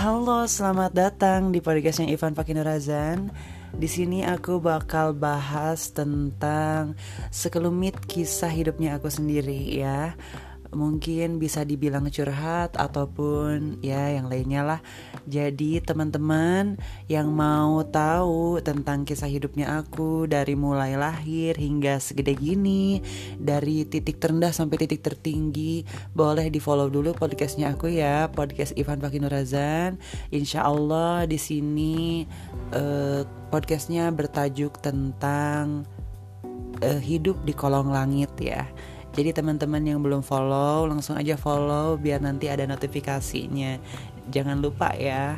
Halo, selamat datang di podcastnya Ivan Fakinurazan. Di sini aku bakal bahas tentang sekelumit kisah hidupnya aku sendiri ya mungkin bisa dibilang curhat ataupun ya yang lainnya lah. Jadi teman-teman yang mau tahu tentang kisah hidupnya aku dari mulai lahir hingga segede gini, dari titik terendah sampai titik tertinggi, boleh di follow dulu podcastnya aku ya, podcast Ivan Fakinurazan. Insya Allah di sini uh, podcastnya bertajuk tentang uh, hidup di kolong langit ya. Jadi teman-teman yang belum follow langsung aja follow biar nanti ada notifikasinya. Jangan lupa ya.